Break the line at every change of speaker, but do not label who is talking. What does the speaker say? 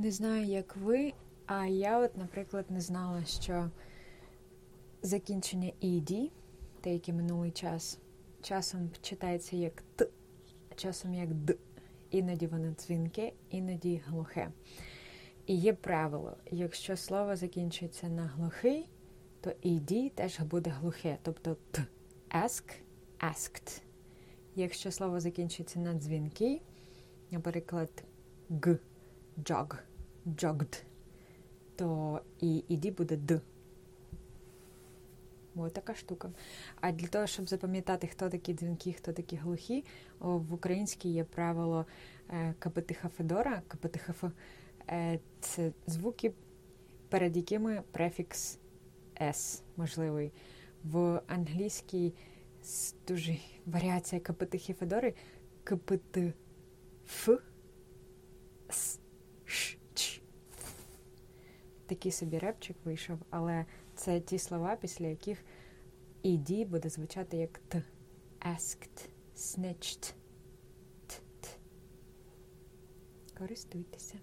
Не знаю, як ви, а я, от, наприклад, не знала, що закінчення «ed», те, яке минулий час, часом читається як Т, а часом як Д. Іноді воно дзвінке, іноді глухе. І є правило: якщо слово закінчується на глухий, то «ed» теж буде глухе, тобто Т. Ask, asked. Якщо слово закінчується на дзвінкий, наприклад, Г, jog, jogged, то і «ed» буде Д. Ось така штука. А для того, щоб запам'ятати, хто такі дзвінки, хто такі глухі, в українській є правило е, Капетиха Федора. Капетиха е, це звуки, перед якими префікс S можливий. В англійській дуже варіація Капетихи Федори КПТ Такий собі репчик вийшов, але це ті слова, після яких «ed» буде звучати як Т. Asked, snitched. Т -т. Користуйтеся.